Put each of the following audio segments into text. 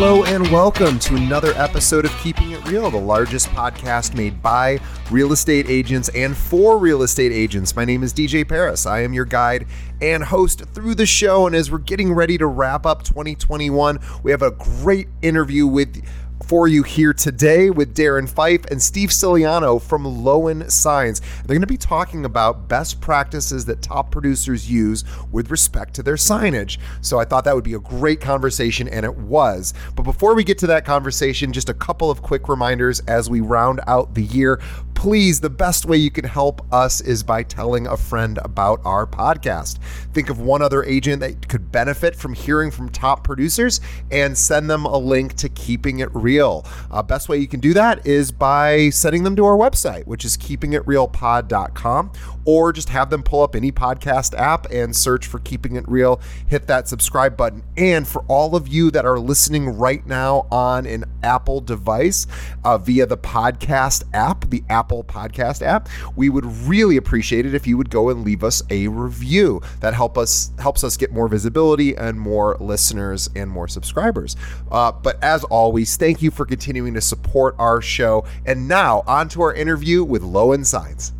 Hello and welcome to another episode of Keeping It Real, the largest podcast made by real estate agents and for real estate agents. My name is DJ Paris. I am your guide and host through the show. And as we're getting ready to wrap up 2021, we have a great interview with for you here today with Darren Fife and Steve Ciliano from Lowen Signs. They're going to be talking about best practices that top producers use with respect to their signage. So I thought that would be a great conversation, and it was. But before we get to that conversation, just a couple of quick reminders as we round out the year please, the best way you can help us is by telling a friend about our podcast. Think of one other agent that could benefit from hearing from top producers and send them a link to Keeping It Real. Uh, best way you can do that is by sending them to our website, which is keepingitrealpod.com, or just have them pull up any podcast app and search for Keeping It Real. Hit that subscribe button. And for all of you that are listening right now on an Apple device uh, via the podcast app, the Apple Podcast app. We would really appreciate it if you would go and leave us a review. That help us helps us get more visibility and more listeners and more subscribers. Uh, but as always, thank you for continuing to support our show. And now on to our interview with Lowen Signs.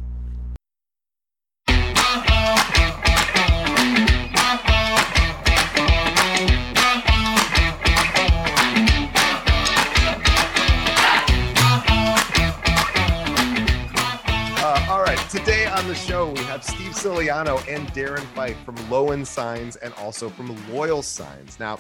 On the show, we have Steve Ciliano and Darren Fife from Lowen Signs and also from Loyal Signs. Now,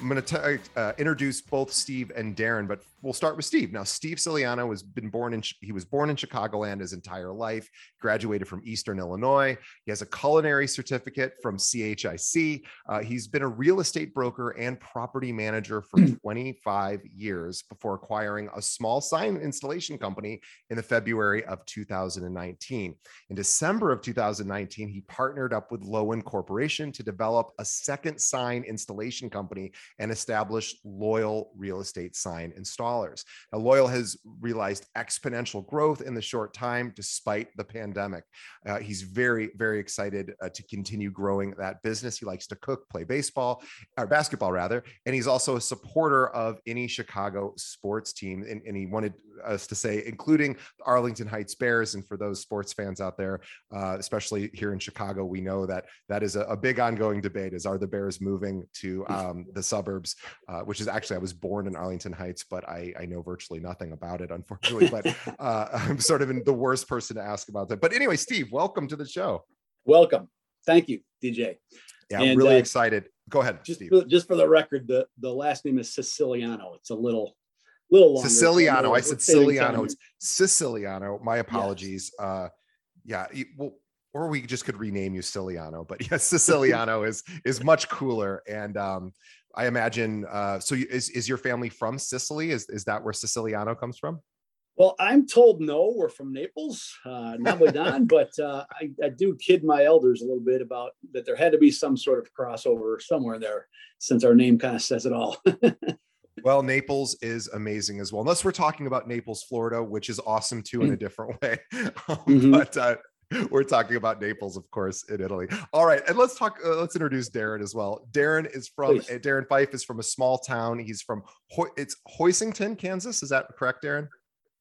I'm going to uh, introduce both Steve and Darren, but we'll start with Steve. Now, Steve Ciliano has been born in he was born in Chicagoland his entire life. Graduated from Eastern Illinois. He has a culinary certificate from CHIC. Uh, he's been a real estate broker and property manager for 25 years before acquiring a small sign installation company in the February of 2019. In December of 2019, he partnered up with Lowen Corporation to develop a second sign installation company and establish Loyal Real Estate Sign installers. Now, Loyal has realized exponential growth in the short time despite the pandemic. Uh, he's very, very excited uh, to continue growing that business. He likes to cook, play baseball, or basketball rather, and he's also a supporter of any Chicago sports team. And, and he wanted us to say, including the Arlington Heights Bears. And for those sports fans out there, uh, especially here in Chicago, we know that that is a, a, big ongoing debate: is are the Bears moving to um, the suburbs? Uh, which is actually I was born in Arlington Heights, but I, I know virtually nothing about it, unfortunately. but uh, I'm sort of in the worst person to ask about that. But anyway, Steve, welcome to the show. Welcome. Thank you, DJ. Yeah, I'm really uh, excited. Go ahead, just Steve. For, just for the record, the, the last name is Siciliano. It's a little little longer. Siciliano. I said Siciliano. It's Siciliano. My apologies. Yes. Uh, yeah. Well, or we just could rename you Siciliano, but yes, Siciliano is is much cooler. And um, I imagine. Uh, so, is is your family from Sicily? Is is that where Siciliano comes from? Well, I'm told no. We're from Naples, uh, Napoleon, but uh, I, I, do kid my elders a little bit about that. There had to be some sort of crossover somewhere there, since our name kind of says it all. Well, Naples is amazing as well. Unless we're talking about Naples, Florida, which is awesome too in a mm. different way. mm-hmm. But uh, we're talking about Naples, of course, in Italy. All right, and let's talk. Uh, let's introduce Darren as well. Darren is from Please. Darren Fife is from a small town. He's from Ho- it's Hoisington, Kansas. Is that correct, Darren?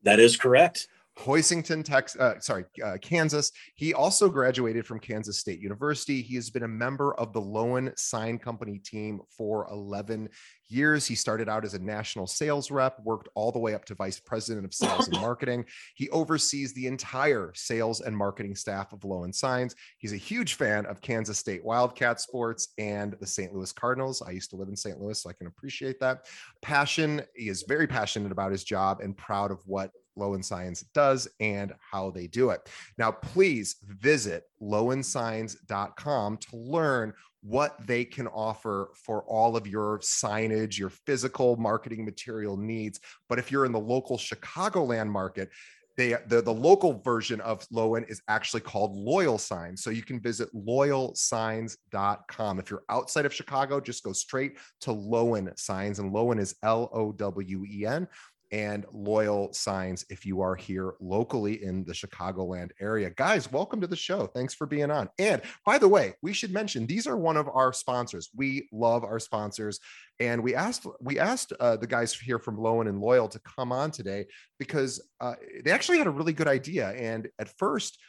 That is correct. Hoisington, Texas, uh, sorry, uh, Kansas. He also graduated from Kansas State University. He has been a member of the Lowen Sign Company team for 11 years. He started out as a national sales rep, worked all the way up to vice president of sales and marketing. He oversees the entire sales and marketing staff of Lowen Signs. He's a huge fan of Kansas State Wildcat sports and the St. Louis Cardinals. I used to live in St. Louis, so I can appreciate that. Passion, he is very passionate about his job and proud of what Lowen Signs does and how they do it. Now, please visit lowensigns.com to learn what they can offer for all of your signage, your physical marketing material needs. But if you're in the local Chicagoland market, they the, the local version of Lowen is actually called Loyal Signs. So you can visit loyalsigns.com. If you're outside of Chicago, just go straight to Lowen Signs. And Lowen is L-O-W-E-N and loyal signs if you are here locally in the Chicagoland area. Guys, welcome to the show. Thanks for being on. And by the way, we should mention these are one of our sponsors. We love our sponsors. And we asked we asked uh, the guys here from Lowen and Loyal to come on today because uh, they actually had a really good idea. And at first,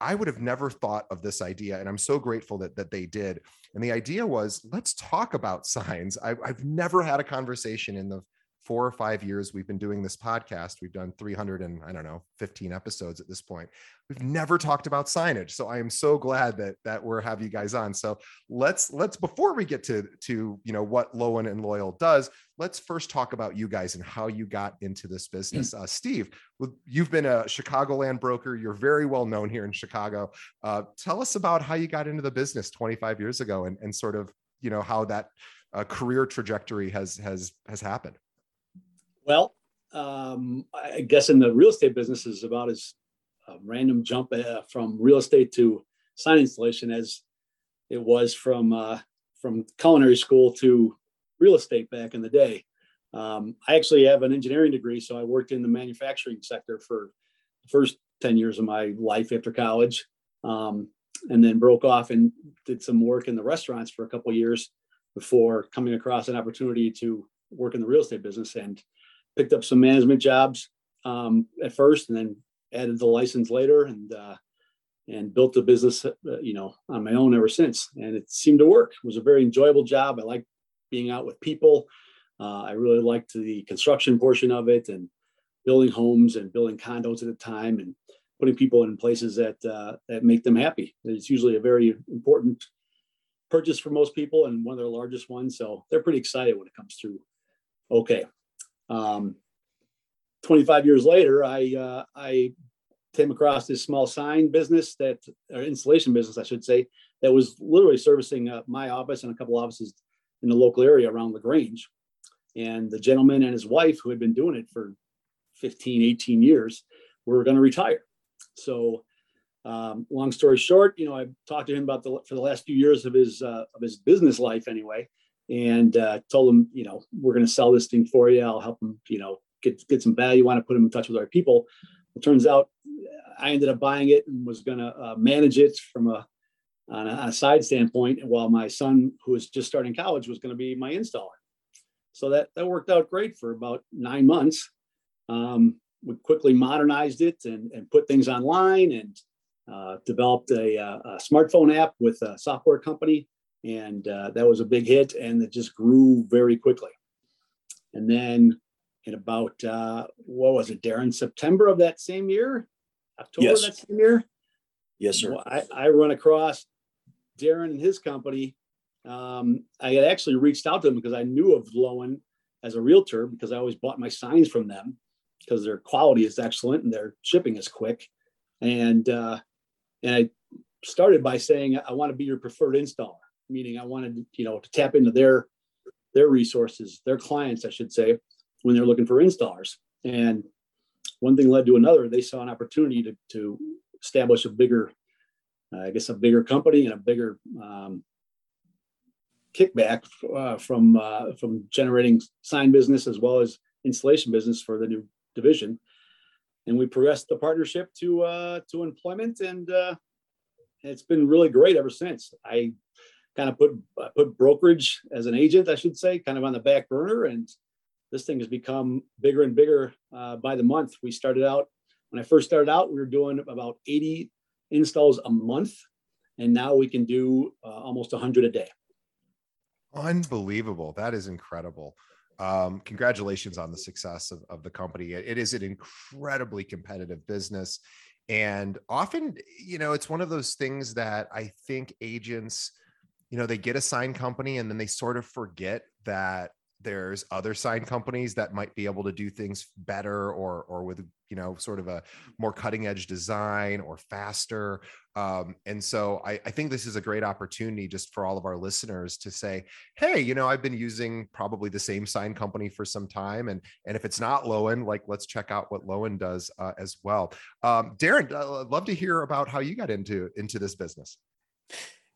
I would have never thought of this idea, and I'm so grateful that that they did. And the idea was, let's talk about signs. I, I've never had a conversation in the four or five years we've been doing this podcast we've done 300 and i don't know 15 episodes at this point we've never talked about signage. So i am so glad that that we're have you guys on. So let's let's before we get to to you know what lowen and loyal does let's first talk about you guys and how you got into this business. Uh, steve you've been a chicagoland broker. You're very well known here in chicago. Uh, tell us about how you got into the business 25 years ago and, and sort of you know how that uh, career trajectory has has has happened well, um, I guess in the real estate business is about as random jump uh, from real estate to sign installation as it was from uh, from culinary school to real estate back in the day. Um, I actually have an engineering degree, so I worked in the manufacturing sector for the first 10 years of my life after college, um, and then broke off and did some work in the restaurants for a couple years before coming across an opportunity to work in the real estate business. And picked up some management jobs um, at first, and then added the license later, and uh, and built the business, uh, you know, on my own ever since. And it seemed to work. It was a very enjoyable job. I liked being out with people. Uh, I really liked the construction portion of it, and building homes and building condos at a time, and putting people in places that uh, that make them happy. It's usually a very important purchase for most people, and one of their largest ones. So they're pretty excited when it comes through. Okay, um, 25 years later, I uh, I came across this small sign business that, or installation business, I should say, that was literally servicing uh, my office and a couple offices in the local area around La Grange. And the gentleman and his wife, who had been doing it for 15, 18 years, were going to retire. So, um, long story short, you know, I talked to him about the for the last few years of his uh, of his business life anyway, and uh, told them, you know, we're going to sell this thing for you. I'll help them, you know, get get some value on it, put them in touch with our people. It turns out I ended up buying it and was going to uh, manage it from a on, a a side standpoint, while my son, who was just starting college, was going to be my installer. So that that worked out great for about nine months. Um, we quickly modernized it and, and put things online and uh, developed a, uh, a, smartphone app with a software company and uh, that was a big hit and it just grew very quickly. And then in about uh, what was it darren september of that same year? October yes. that same year? Yes sir. I, I run across darren and his company. Um, i had actually reached out to them because i knew of lowen as a realtor because i always bought my signs from them because their quality is excellent and their shipping is quick. And uh, and i started by saying i want to be your preferred installer meaning I wanted, you know, to tap into their their resources, their clients, I should say, when they're looking for installers. And one thing led to another. They saw an opportunity to to establish a bigger, uh, I guess, a bigger company and a bigger um, kickback uh, from uh, from generating sign business as well as installation business for the new division. And we progressed the partnership to uh, to employment, and uh, it's been really great ever since. I kind of put put brokerage as an agent, I should say, kind of on the back burner. And this thing has become bigger and bigger uh, by the month. We started out when I first started out, we were doing about 80 installs a month, and now we can do uh, almost 100 a day. Unbelievable! That is incredible. Um, congratulations on the success of, of the company. It, it is an incredibly competitive business, and often, you know, it's one of those things that I think agents, you know, they get a sign company and then they sort of forget that there's other sign companies that might be able to do things better or or with you know sort of a more cutting edge design or faster. Um, and so I, I think this is a great opportunity just for all of our listeners to say hey you know i've been using probably the same sign company for some time and and if it's not lowen like let's check out what lowen does uh, as well. Um, darren i'd love to hear about how you got into into this business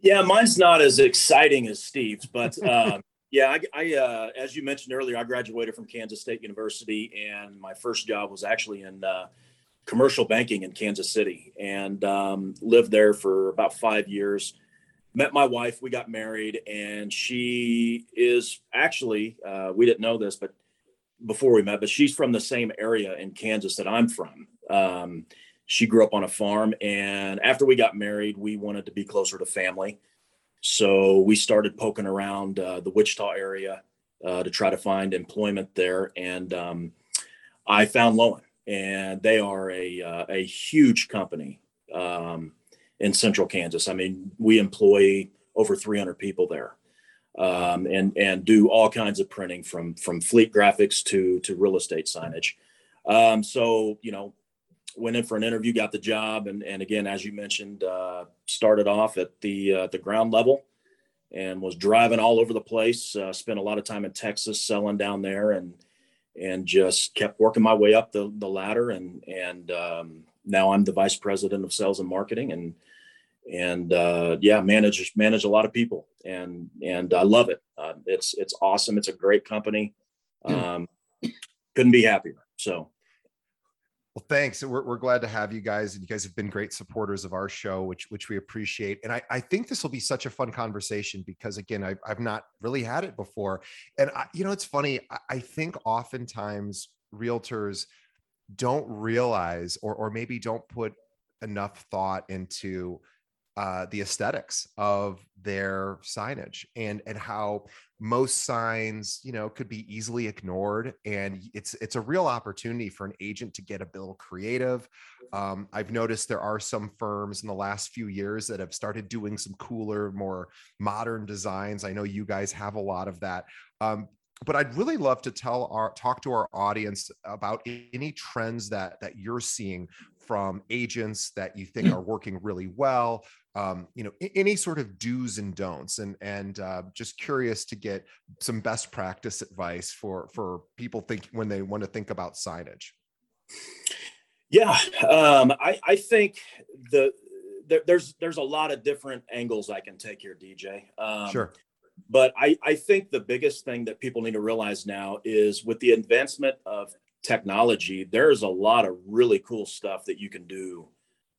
yeah mine's not as exciting as steve's but um, yeah, I, I uh, as you mentioned earlier, I graduated from Kansas State University, and my first job was actually in uh, commercial banking in Kansas City, and um, lived there for about five years. Met my wife, we got married, and she is actually uh, we didn't know this, but before we met, but she's from the same area in Kansas that I'm from. Um, she grew up on a farm, and after we got married, we wanted to be closer to family. So we started poking around uh, the Wichita area uh, to try to find employment there, and um, I found Lowen, and they are a uh, a huge company um, in Central Kansas. I mean, we employ over 300 people there, um, and and do all kinds of printing from from fleet graphics to to real estate signage. Um, so you know, went in for an interview, got the job, and and again, as you mentioned, uh, started off at the uh, the ground level, and was driving all over the place. Uh, spent a lot of time in Texas selling down there, and and just kept working my way up the the ladder, and and um, now I'm the vice president of sales and marketing, and and uh, yeah, manage manage a lot of people, and and I love it. Uh, it's it's awesome. It's a great company. Hmm. Um, couldn't be happier. So well, thanks. We're, we're glad to have you guys, and you guys have been great supporters of our show, which which we appreciate. And I, I think this will be such a fun conversation because again, I've, I've not really had it before. And I, you know, it's funny. I, I think oftentimes realtors don't realize, or or maybe don't put enough thought into uh, the aesthetics of their signage and and how most signs you know could be easily ignored. And it's it's a real opportunity for an agent to get a bill creative. Um, i've noticed there are some firms in the last few years that have started doing some cooler more modern designs. I know you guys have a lot of that. Um, but I'd really love to tell our talk to our audience about any trends that that you're seeing from agents that you think are working really well um, you know any sort of do's and don'ts and and uh, just curious to get some best practice advice for for people think when they want to think about signage. Yeah um, I, I think the there, there's there's a lot of different angles i can take here dj um, sure. but I, I think the biggest thing that people need to realize now is with the advancement of technology, there's a lot of really cool stuff that you can do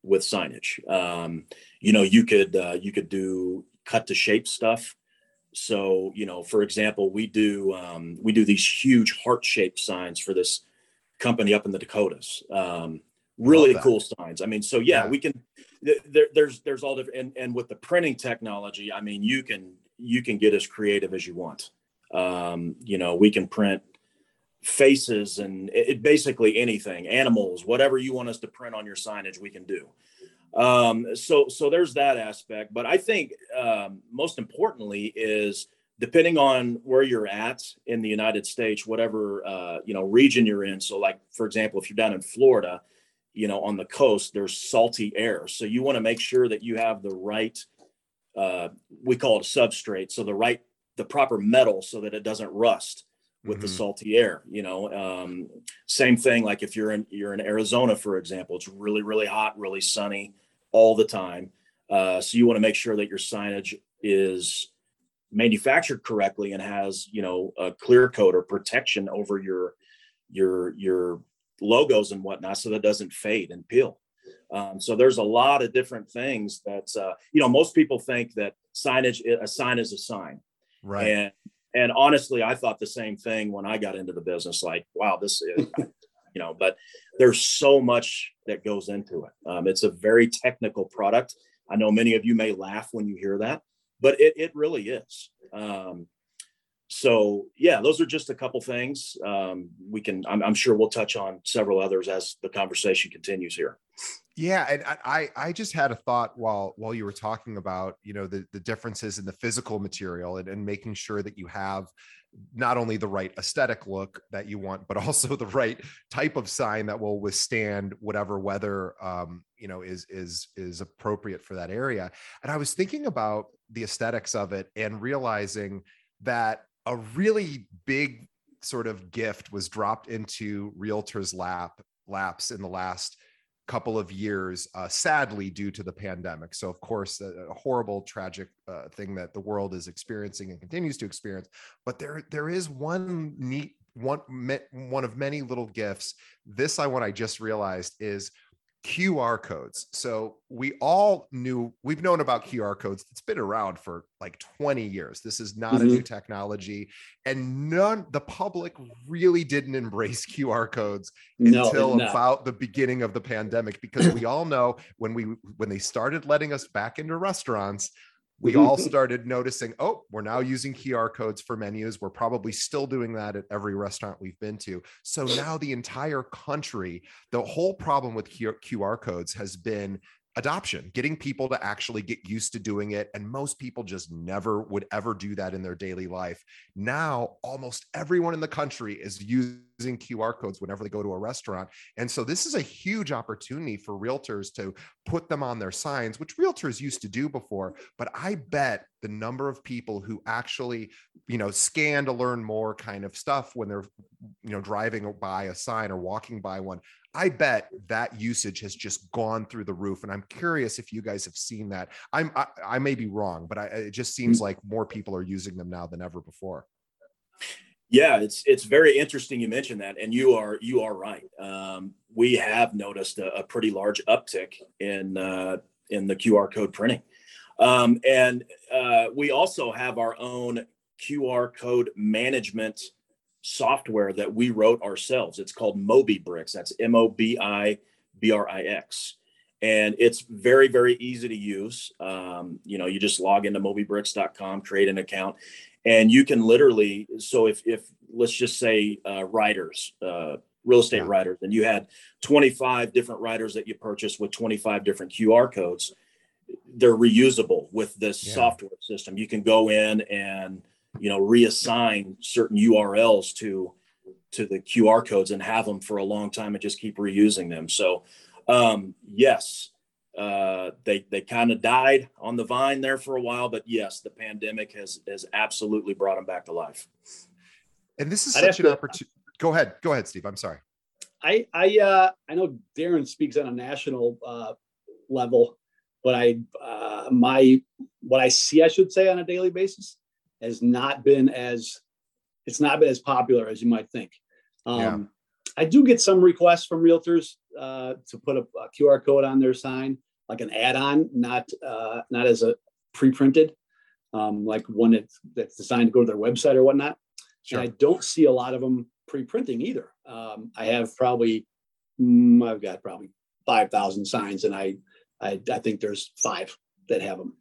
with signage. Um, you know, you could uh, you could do cut to shape stuff. So, you know, for example, we do um, we do these huge heart shaped signs for this company up in the Dakotas. Um, really cool signs. I mean, so yeah, yeah. we can. There, there's there's all different and, and with the printing technology, I mean, you can you can get as creative as you want. Um, you know, we can print faces and it, basically anything, animals, whatever you want us to print on your signage, we can do. Um, so, so there's that aspect. But I think um, most importantly is depending on where you're at in the United States, whatever uh, you know region you're in. So, like for example, if you're down in Florida, you know on the coast, there's salty air, so you want to make sure that you have the right. Uh, we call it substrate, so the right, the proper metal, so that it doesn't rust with mm-hmm. the salty air you know um, same thing like if you're in you're in arizona for example it's really really hot really sunny all the time uh, so you want to make sure that your signage is manufactured correctly and has you know a clear coat or protection over your your your logos and whatnot so that doesn't fade and peel. Um, so there's a lot of different things that uh, you know most people think that signage a sign is a sign. Right. And and honestly i thought the same thing when i got into the business like wow this is you know but there's so much that goes into it. Um, it's a very technical product. I know many of you may laugh when you hear that, but it, it really is. Um, so yeah, those are just a couple things. Um, we can, I'm, I'm, sure we'll touch on several others as the conversation continues here. Yeah, and I I just had a thought while while you were talking about you know the the differences in the physical material and, and making sure that you have not only the right aesthetic look that you want, but also the right type of sign that will withstand whatever weather um, you know is is is appropriate for that area. And I was thinking about the aesthetics of it and realizing that a really big sort of gift was dropped into realtors lap laps in the last couple of years, uh, sadly, due to the pandemic. So, of course, a, a horrible, tragic uh, thing that the world is experiencing and continues to experience. But there, there is one neat one, one of many little gifts. This I one I just realized is QR codes. So we all knew we've known about QR codes. It's been around for like 20 years. This is not mm-hmm. a new technology. And none the public really didn't embrace QR codes no, until about the beginning of the pandemic because we all know when we when they started letting us back into restaurants, we all started noticing, oh, we're now using QR codes for menus. We're probably still doing that at every restaurant we've been to. So now the entire country, the whole problem with QR codes has been adoption, getting people to actually get used to doing it. And most people just never would ever do that in their daily life. Now, almost everyone in the country is using QR codes whenever they go to a restaurant. And so this is a huge opportunity for realtors to put them on their signs, which realtors used to do before. But I bet the number of people who actually, you know, scan to learn more kind of stuff when they're, you know, driving by a sign or walking by one, I bet that usage has just gone through the roof. And I'm curious if you guys have seen that. I'm I, I may be wrong, but I, it just seems mm. like more people are using them now than ever before. Yeah, it's it's very interesting you mentioned that, and you are you are right. Um, we have noticed a, a, pretty large uptick in uh, in the QR code printing, um, and uh, we also have our own QR code management software that we wrote ourselves. It's called MobiBrix. That's M O B I B R I X. And it's very, very easy to use. Um, you know, you just log into mobibrix.com, create an account, and you can literally. So if, if let's just say uh, riders, uh, real estate yeah. riders, and you had 25 different riders that you purchased with 25 different QR codes, they're reusable with this yeah. software system. You can go in and you know reassign certain urls to to the qr codes and have them for a long time and just keep reusing them. So um yes uh they they kind of died on the vine there for a while but yes the pandemic has has absolutely brought them back to life. And this is I'd such an opportunity go ahead go ahead steve i'm sorry. I i uh i know darren speaks on a national uh level but i uh my what i see i should say on a daily basis has not been as it's not been as popular as you might think. Um, yeah. I do get some requests from realtors uh, to put a, a, QR code on their sign, like an add-on, not uh, not as a pre-printed, um, like one that's, that's designed to go to their website or whatnot. Sure. And I don't see a lot of them pre-printing either. Um, I have probably mm, I've got probably five thousand signs, and I, I I think there's five that have them.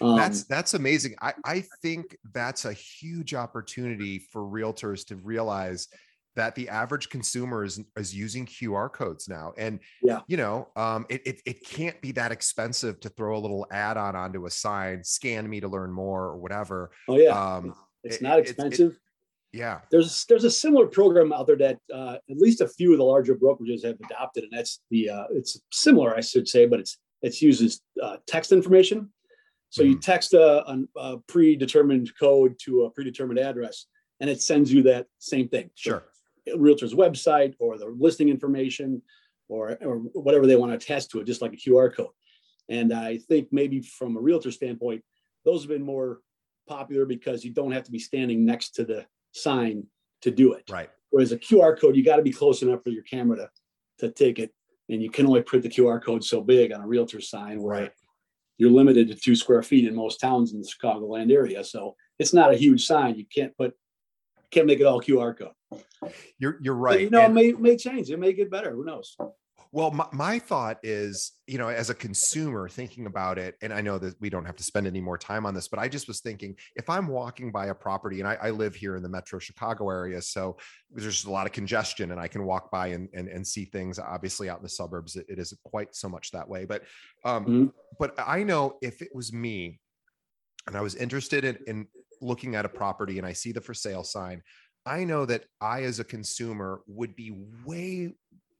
Um, that's that's amazing. I, I think that's a huge opportunity for realtors to realize that the average consumer is, is using QR codes now. And yeah, you know, um, it, it, it can't be that expensive to throw a little add-on onto a sign, scan me to learn more or whatever. Oh yeah. Um, it's it, not expensive. It, yeah. There's there's a similar program out there that uh, at least a few of the larger brokerages have adopted, and that's the uh, it's similar, I should say, but it's it uses uh, text information so you mm-hmm. text a, a, a, predetermined code to a predetermined address, and it sends you that same thing. Sure. realtor's website or the listing information, or or whatever they want to attest to it, just like a QR code. And I think maybe from a realtor standpoint, those have been more popular because you don't have to be standing next to the sign to do it. Right. Whereas a QR code, you got to be close enough for your camera to to take it, and you can only print the QR code so big on a realtor sign. Where right you're limited to two square feet in most towns in the Chicagoland area. So it's not a huge sign. You can't put, can't make it all QR code. You're you're right. But, you know, and, it may may change. It may get better. Who knows? Well, my, my thought is, you know, as a consumer thinking about it, and I know that we don't have to spend any more time on this, but I just was thinking if I'm walking by a property, and I, I live here in the metro Chicago area, so there's a lot of congestion, and I can walk by and and, and see things. Obviously, out in the suburbs, it, it isn't quite so much that way, but um, mm-hmm. but I know if it was me, and I was interested in, in looking at a property, and I see the for sale sign. I know that I, as a consumer, would be way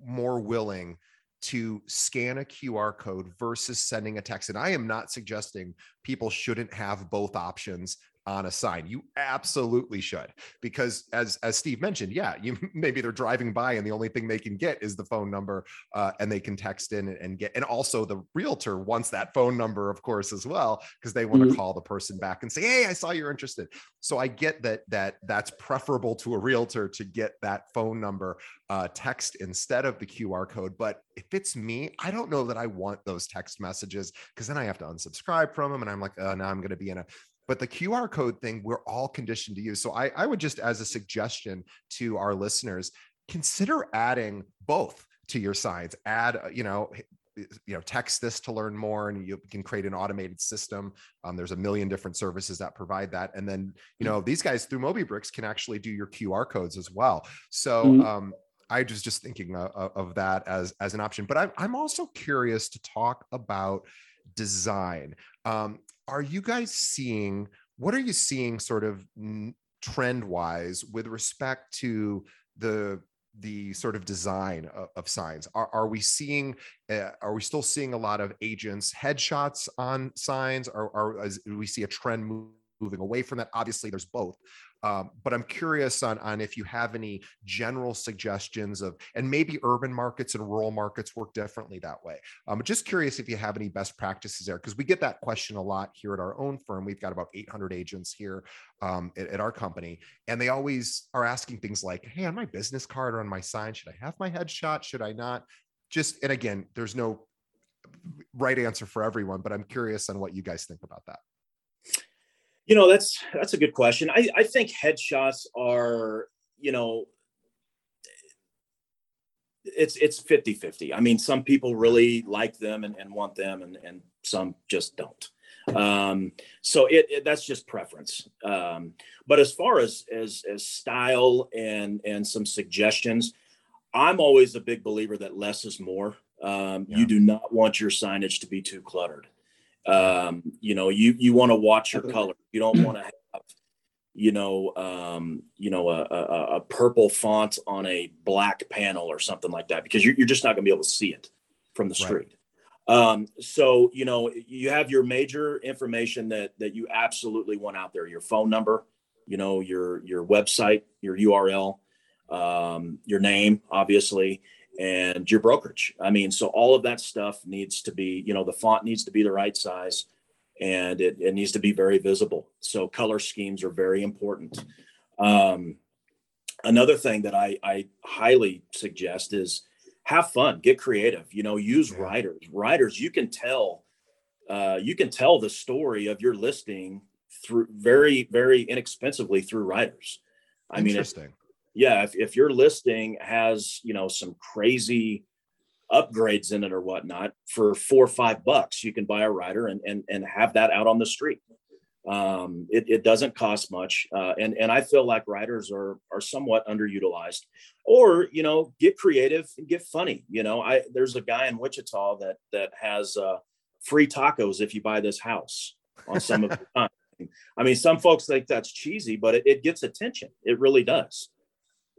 more willing to scan a QR code versus sending a text. And I am not suggesting people shouldn't have both options on a sign. You absolutely should, because as as Steve mentioned, yeah, you maybe they're driving by and the only thing they can get is the phone number, uh, and they can text in and get. And also, the realtor wants that phone number, of course, as well, because they want to mm-hmm. call the person back and say, "Hey, I saw you're interested." So I get that that that's preferable to a realtor to get that phone number uh, text instead of the QR code. But if it's me, I don't know that I want those text messages because then I have to unsubscribe from them, and I'm like, oh, now I'm going to be in a but the QR code thing, we're all conditioned to use. So I, I would just, as a suggestion to our listeners, consider adding both to your signs. Add, uh, you know, you know text this to learn more and you can create an automated system um, there's a million different services that provide that and then you know these guys through mobibrix can actually do your qr codes as well so mm-hmm. um, i was just thinking of, of, that as as an option but I'm, I'm also curious to talk about design um, are you guys seeing what are you seeing sort of trend wise with respect to the the sort of design of, of signs? Are, are we seeing uh, are we still seeing a lot of agents headshots on signs? Or, or do we see a trend moving away from that? Obviously there's both um, but I'm curious on, on if you have any general suggestions of, and maybe urban markets and rural markets work differently that way. I'm um, just curious if you have any best practices there, because we get that question a lot here at our own firm. We've got about 800 agents here um, at, at, our company, and they always are asking things like, hey, on my business card or on my sign, should I have my headshot? Should I not? Just, and again, there's no right answer for everyone, but I'm curious on what you guys think about that. You know, that's that's a good question. I, I think headshots are, you know, it's it's 50 50 i mean some people really like them and, and want them and, and some just don't. Um, so it, it, that's just preference. Um, but as far as as as style and and some suggestions i'm always a big believer that less is more. Um, yeah. you do not want your signage to be too cluttered um, you know, you you want to watch your color. You don't want to have, you know, um, you know, a, a, a, purple font on a black panel or something like that because you're, you're just not going to be able to see it from the street. Right. Um, so you know, you have your major information that that you absolutely want out there: your phone number, you know, your your website, your URL, um, your name, obviously, and your brokerage. I mean, so all of that stuff needs to be, you know, the font needs to be the right size and it, it needs to be very visible. So color schemes are very important. Um, another thing that I, I highly suggest is have fun, get creative, you know, use riders. Riders, you can tell, uh, you can tell the story of your listing through very, very inexpensively through riders. I mean, interesting yeah, if, if your listing has, you know, some crazy upgrades in it or whatnot for four or five bucks, you can buy a rider and, and, and have that out on the street. Um, it, it doesn't cost much. Uh, and, and I feel like riders are, are somewhat underutilized or, you know, get creative and get funny. You know, I, there's a guy in Wichita that, that has uh, free tacos if you buy this house on some of the time. I mean, some folks think that's cheesy, but it, it gets attention. It really does.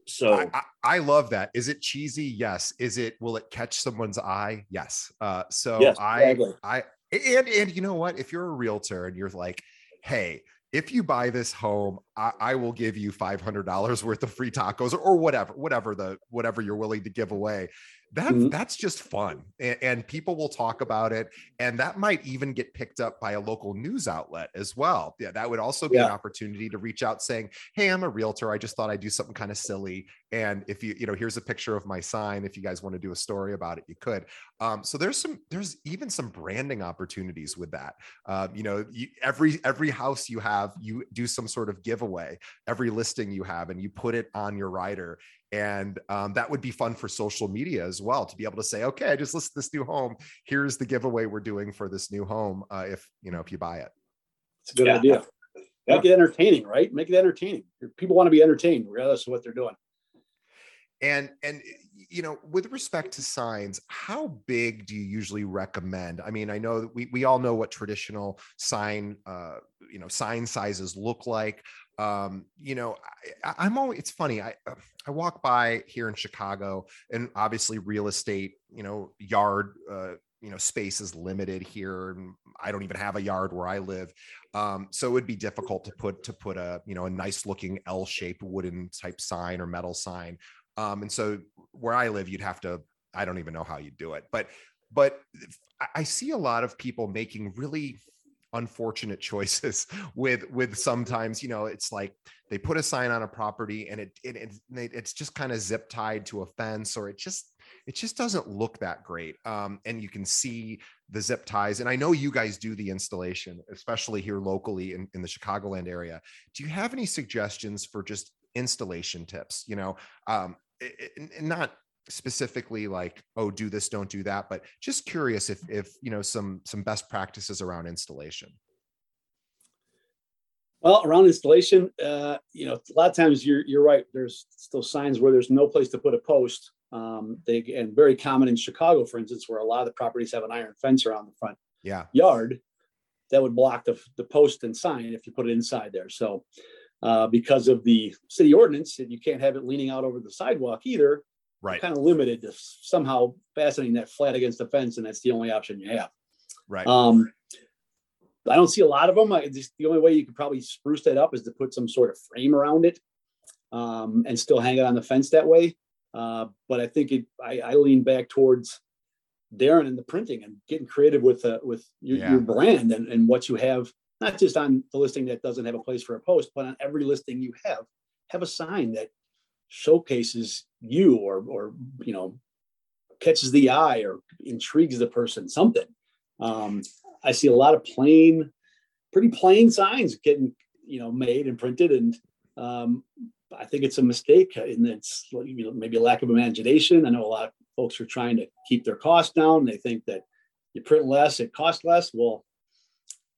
So I, I, I, love that. Is it cheesy? Yes. Is it? Will it catch someone's eye? Yes. Uh, so yes, I, exactly. I, and and you know what? If you're a realtor and you're like, hey, if you buy this home, I, I will give you five hundred dollars worth of free tacos or, or, whatever, whatever the whatever you're willing to give away. That mm-hmm. that's just fun and, and, people will talk about it and that might even get picked up by a local news outlet as well yeah that would also be yeah. an opportunity to reach out saying hey i'm a realtor i just thought i'd do something kind of silly and if you you know here's a picture of my sign if you guys want to do a story about it you could um, so there's some there's even some branding opportunities with that um, you know you, every every house you have you do some sort of giveaway every listing you have and you put it on your rider and um, that would be fun for social media as well to be able to say okay i just listed this new home. Here's the giveaway we're doing for this new home uh, if you know if you buy it. It's a good yeah. idea. Yeah. make it entertaining right? Make it entertaining. People want to be entertained regardless of what they're doing. And and you know with respect to signs how big do you usually recommend? I mean i know we, we all know what traditional sign uh you know sign sizes look like um, you know, I, am always, it's funny. I, I walk by here in Chicago and obviously real estate, you know, yard, uh, you know, space is limited here. And I don't even have a yard where I live. Um, so it would be difficult to put, to put a, you know, a nice looking L shaped wooden type sign or metal sign. Um, and so where I live, you'd have to, I don't even know how you do it, but, but I see a lot of people making really unfortunate choices with with sometimes you know it's like they put a sign on a property and it, it, it it's just kind of zip tied to a fence or it just it just doesn't look that great um, and you can see the zip ties and i know you guys do the installation especially here locally in, in the chicagoland area. Do you have any suggestions for just installation tips you know um, and not specifically like oh do this don't do that but just curious if if you know some some best practices around installation. Well around installation uh you know a lot of times you're you're right there's still signs where there's no place to put a post um they and very common in chicago for instance where a lot of the properties have an iron fence around the front yeah. yard that would block the, the post and sign if you put it inside there. So uh, because of the city ordinance you can't have it leaning out over the sidewalk either right. kind of limited to somehow fastening that flat against the fence and that's the only option you have. Right. Um i don't see a lot of them I, just, the only way you could probably spruce that up is to put some sort of frame around it um, and still hang it on the fence that way. Uh, but i think it I, I lean back towards darren and the printing and getting creative with uh, with your, yeah. your brand and, and what you have not just on the listing that doesn't have a place for a post but on every listing you have have a sign that showcases you or or you know catches the eye or intrigues the person something. Um, i see a lot of plain pretty plain signs getting you know made and printed. And um, i think it's a mistake and it's you know maybe a lack of imagination. I know a lot of folks are trying to keep their costs down. They think that you print less it costs less. Well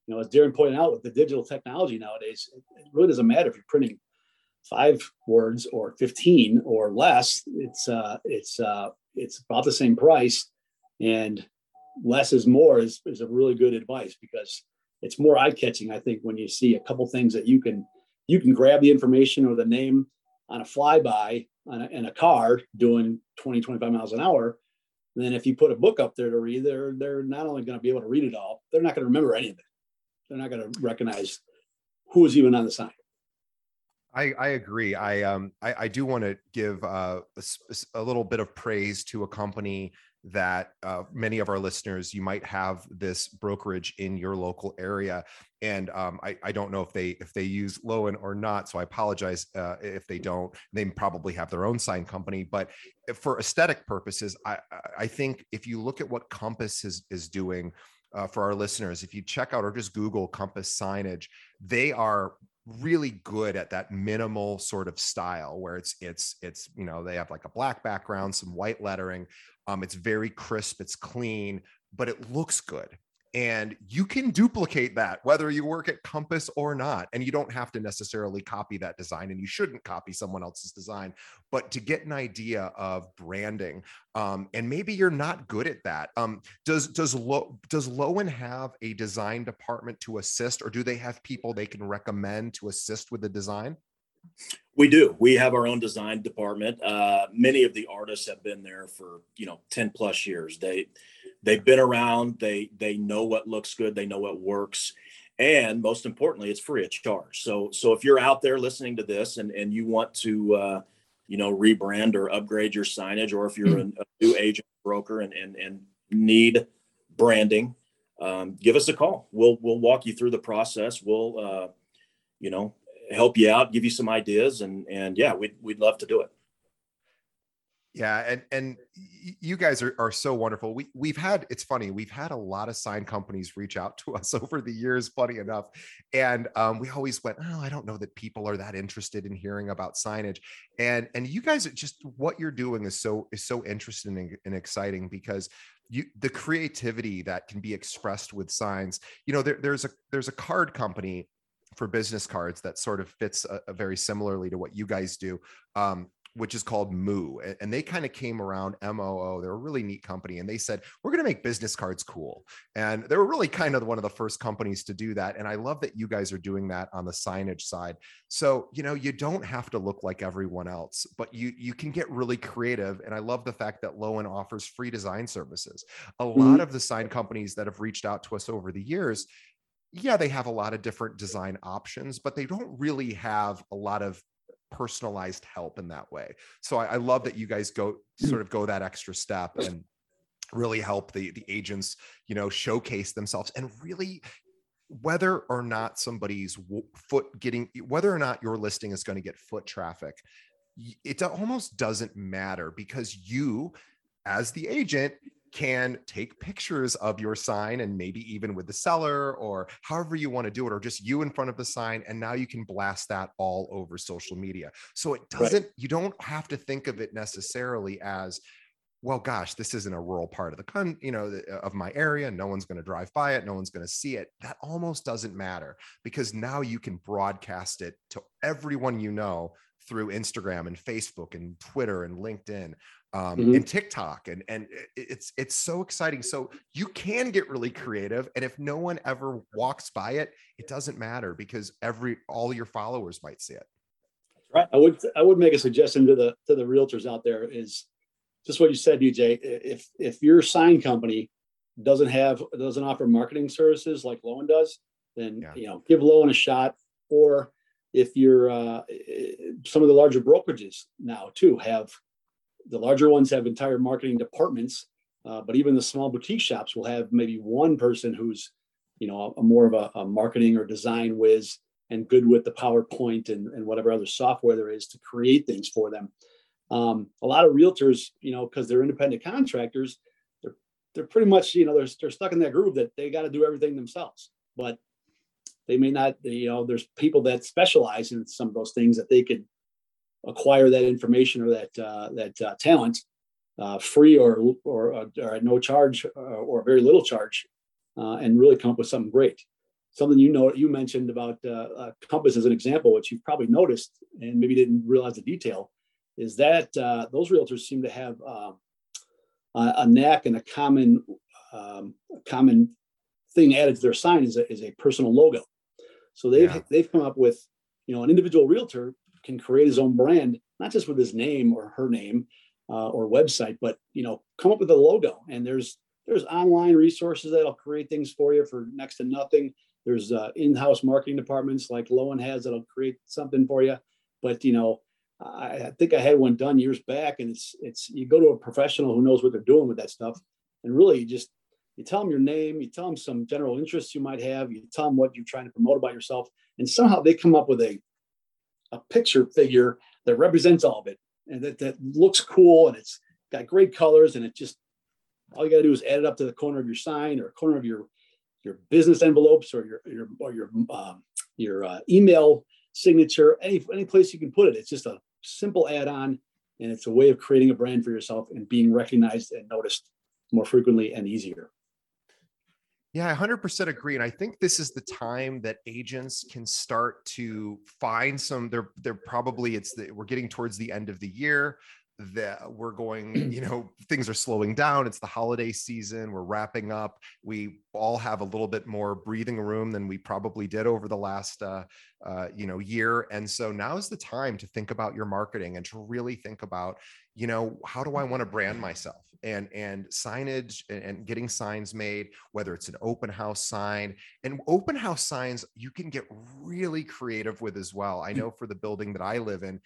you know as darren pointed out with the digital technology nowadays it really doesn't matter if you're printing five words or 15 or less, it's uh, it's uh, it's about the same price, and less is more is, is a really good advice because it's more eye catching. I think when you see a couple things that you can you can grab the information or the name on a flyby on a, in a car doing 20 25 miles an hour. Then if you put a book up there to read they're they're not only going to be able to read it all they're not going to remember any of it. They're not going to recognize who was even on the sign I, I agree. I um I, I do want to give uh, a, a, little bit of praise to a company that uh, many of our listeners you might have this brokerage in your local area, and um, I I don't know if they if they use Lowen or not, so I apologize uh, if they don't. They probably have their own sign company, but for aesthetic purposes, I I think if you look at what Compass is is doing. Uh, for our listeners, if you check out or just Google Compass signage, they are really good at that minimal sort of style where it's it's it's you know they have like a black background some white lettering um it's very crisp it's clean but it looks good and you can duplicate that whether you work at compass or not and you don't have to necessarily copy that design and you shouldn't copy someone else's design but to get an idea of branding um, and maybe you're not good at that um, does does Lo, does lowen have a design department to assist or do they have people they can recommend to assist with the design we do. We have our own design department. Uh, many of the artists have been there for you know ten plus years. They they've been around. They they know what looks good. They know what works, and most importantly, it's free of charge. So so if you're out there listening to this and and you want to uh, you know, rebrand or upgrade your signage, or if you're a, a new agent broker and, and, and need branding, um, give us a call. We'll, we'll walk you through the process. We'll, uh, you know, help you out, give you some ideas and, and yeah, we'd, we'd love to do it. Yeah, and and you guys are, are so wonderful. We we've had it's funny we've had a lot of sign companies reach out to us over the years, funny enough, and um, we always went, oh, I don't know that people are that interested in hearing about signage, and and you guys just what you're doing is so is so interesting and, and exciting because you the creativity that can be expressed with signs. You know, there, there's a there's a card company for business cards that sort of fits a, a very similarly to what you guys do. Um, which is called Moo. And they kind of came around MOO. They're a really neat company. And they said, we're going to make business cards cool. And they were really kind of one of the first companies to do that. And I love that you guys are doing that on the signage side. So, you know, you don't have to look like everyone else, but you you can get really creative. And I love the fact that Lowen offers free design services. A lot mm-hmm. of the sign companies that have reached out to us over the years, yeah, they have a lot of different design options, but they don't really have a lot of personalized help in that way. So I, I love that you guys go sort of go that extra step and really help the the agents, you know, showcase themselves and really whether or not somebody's foot getting whether or not your listing is going to get foot traffic it almost doesn't matter because you as the agent can take pictures of your sign and maybe even with the seller or however you want to do it, or just you in front of the sign. And now you can blast that all over social media. So it doesn't, right. you don't have to think of it necessarily as, well, gosh, this isn't a rural part of the con, you know, of my area. No one's going to drive by it. No one's going to see it. That almost doesn't matter because now you can broadcast it to everyone you know through Instagram and Facebook and Twitter and LinkedIn um, mm-hmm. and TikTok, and and it's it's so exciting. So you can get really creative, and if no one ever walks by it, it doesn't matter because every all your followers might see it. Right. I would I would make a suggestion to the to the realtors out there is just what you said, DJ. If if your sign company doesn't have doesn't offer marketing services like Lowen does, then yeah. you know give Lowen a shot. Or if you're uh, some of the larger brokerages now too have the larger ones have entire marketing departments, uh, but even the small boutique shops will have maybe one person who's, you know, a, a more of a, a, marketing or design whiz and good with the PowerPoint and, and whatever other software there is to create things for them. Um, a lot of realtors, you know, because they're independent contractors, they're they're pretty much, you know, they're they're stuck in that groove that they got to do everything themselves. But they may not, you know, there's people that specialize in some of those things that they could acquire that information or that uh, that uh, talent uh, free or or, or at no charge uh, or very little charge, uh, and really come up with something great. Something you know you mentioned about Compass as an example, which you've probably noticed and maybe didn't realize the detail, is that those realtors seem to have um, a knack and a common um, common thing added to their sign is a, is a personal logo. So they've yeah. they've come up with you know an individual realtor can create his own brand, not just with his name or her name uh, or website, but you know, come up with a logo. And there's there's online resources that'll create things for you for next to nothing. There's uh, in-house marketing departments like Lowen has that'll create something for you. But you know, I, I think I had one done years back, and it's it's you go to a professional who knows what they're doing with that stuff, and really you just you tell them your name, you tell them some general interests you might have, you tell them what you're trying to promote about yourself, and somehow they come up with a a picture figure that represents all of it and that, that looks cool and it's got great colors and it just all you got to do is add it up to the corner of your sign or corner of your your business envelopes or your your or your um, your uh, email signature any any place you can put it. It's just a simple add-on and it's a way of creating a brand for yourself and being recognized and noticed more frequently and easier yeah, I 100% agree. And I think this is the time that agents can start to find some, they're, they're probably, it's the, we're getting towards the end of the year that we're going, you know, things are slowing down. It's the holiday season. We're wrapping up. We all have a little bit more breathing room than we probably did over the last, uh, uh, you know, year. And so now is the time to think about your marketing and to really think about, you know, how do I want to brand myself? And and signage and, getting signs made, whether it's an open house sign and open house signs, you can get really creative with as well. I mm. know for the building that I live in,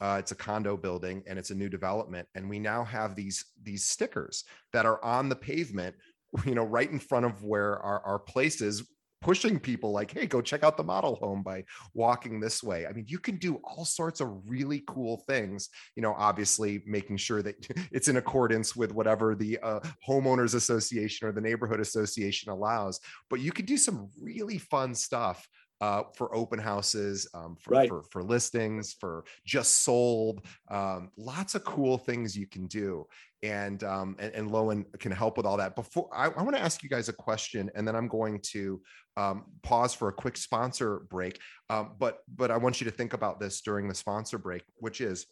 uh, it's a condo building and it's a new development, and we now have these these stickers that are on the pavement, you know, right in front of where our, our place is pushing people like, hey, go check out the model home by walking this way. I mean, you can do all sorts of really cool things, you know, obviously making sure that it's in accordance with whatever the uh, homeowners association or the neighborhood association allows. But you can do some really fun stuff uh, for open houses, um, for, right. for, for listings, for just sold. Um, lots of cool things you can do, and um, and, and Lowen can help with all that. Before I, I want to ask you guys a question, and then I'm going to um, pause for a quick sponsor break. Um, but but I want you to think about this during the sponsor break, which is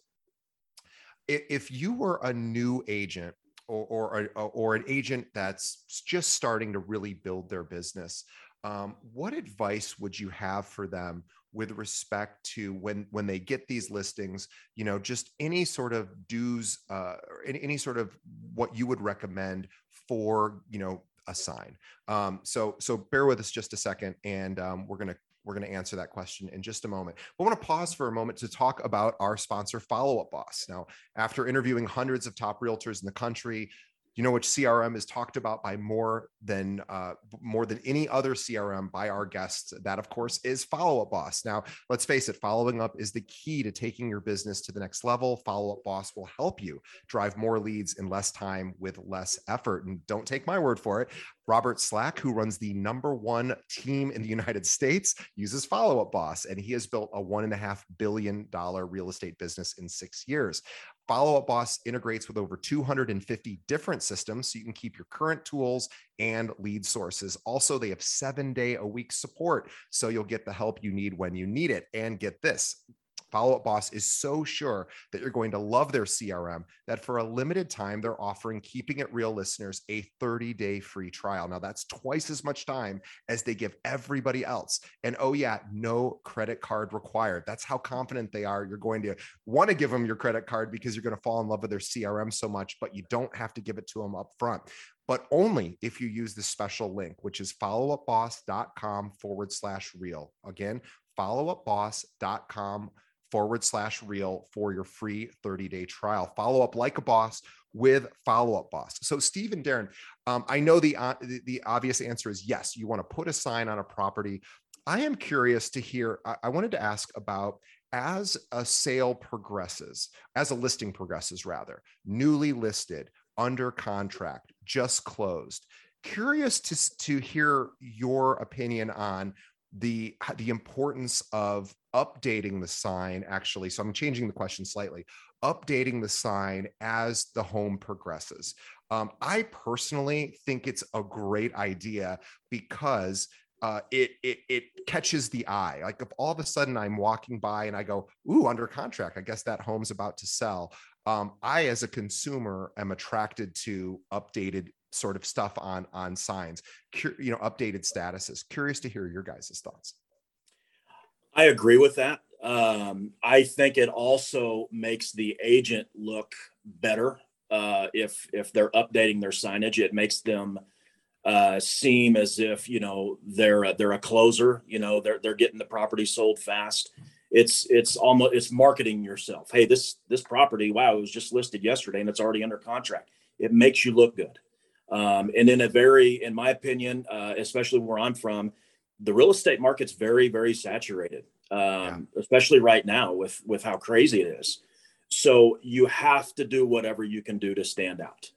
if you were a new agent or or, or an agent that's just starting to really build their business um, what advice would you have for them with respect to when when they get these listings you know just any sort of dues uh, or any, any sort of what you would recommend for you know a sign um, so so bear with us just a second and um, we're going to we're going to answer that question in just a moment. But I want to pause for a moment to talk about our sponsor, Follow Up Boss. Now, after interviewing hundreds of top realtors in the country, you know which crm is talked about by more than uh, more than any other crm by our guests that of course is follow up boss. Now let's face it following up is the key to taking your business to the next level. Follow up boss will help you drive more leads in less time with less effort. And don't take my word for it Robert Slack, who runs the number one team in the United States, uses Follow Up Boss, and he has built a one and a half billion dollar real estate business in six years. Follow Up Boss integrates with over 250 different systems so you can keep your current tools and lead sources. Also, they have seven day a week support, so you'll get the help you need when you need it. And get this Follow Up Boss is so sure that you're going to love their CRM that for a limited time, they're offering Keeping It Real listeners a 30 day free trial. Now, that's twice as much time as they give everybody else. And oh, yeah, no credit card required. That's how confident they are. You're going to want to give them your credit card because you're going to fall in love with their CRM so much, but you don't have to give it to them up front but only if you use the special link, which is followupboss.com forward slash real. Again, followupboss.com forward slash real for your free 30 day trial. Follow up like a boss with follow up boss. So, Steve and Darren, um, I know the, uh, the, the obvious answer is yes. You want to put a sign on a property. I am curious to hear. I, I wanted to ask about as a sale progresses, as a listing progresses, rather newly listed, under contract, just closed. Curious to to hear your opinion on the the importance of updating the sign actually so i'm changing the question slightly updating the sign as the home progresses um, i personally think it's a great idea because uh, it, it it catches the eye. Like if all of a sudden I'm walking by and I go, "Ooh, under contract," I guess that home's about to sell. Um, I, as a consumer, am attracted to updated sort of stuff on on signs you know updated statuses. Curious to hear your guys' thoughts. I agree with that. Um, i think it also makes the agent look better uh, if if they're updating their signage. It makes them uh, seem as if you know they're a, they're a closer you know they're they're getting the property sold fast. It's it's almost it's marketing yourself. Hey this this property wow it was just listed yesterday and it's already under contract. It makes you look good um, and in a very, in my opinion, uh, especially where I'm from, the real estate market's very, very saturated, um, yeah. especially right now with with how crazy it is. So you have to do whatever you can do to stand out.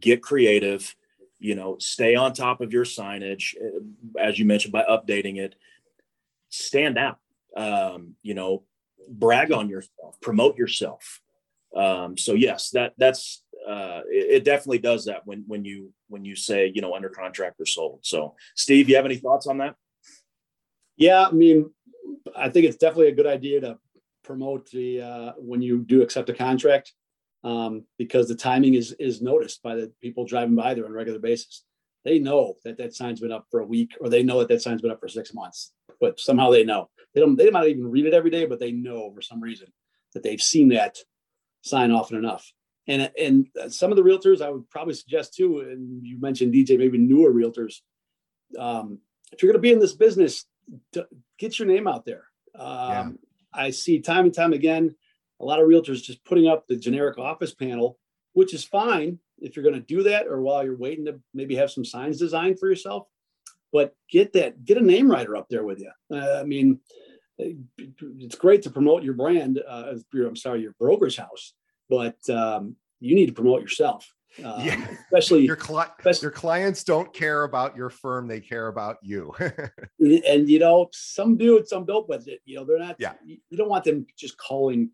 Get creative, you know, stay on top of your signage, uh, as you mentioned, by updating it. Stand out. Um, you know, brag on yourself, promote yourself. Um, so yes, that that's uh, it, it, definitely does that when when you when you say you know under contract or sold. So, Steve, you have any thoughts on that? Yeah, I mean, I think it's definitely a good idea to promote the uh, when you do accept a contract um, because the timing is is noticed by the people driving by there on a regular basis. They know that that sign's been up for a week, or they know that that sign's been up for six months. But somehow they know they don't. They might not even read it every day, but they know for some reason that they've seen that sign often enough. And and some of the realtors I would probably suggest too, and you mentioned DJ, maybe newer realtors. Um, if you're going to be in this business, get your name out there. Um, yeah. I see time and time again a lot of realtors just putting up the generic office panel, which is fine if you're going to do that or while you're waiting to maybe have some signs designed for yourself. But get that, get a name rider up there with you. Uh, I mean, it's great to promote your brand. Uh, your, I'm sorry, your brokerage house, but um, you need to promote yourself. Um, yeah. especially your, cli- especially, your clients don't care about your firm; they care about you. and you know, some do it, some don't. But you know, they're not. Yeah. You, don't want them just calling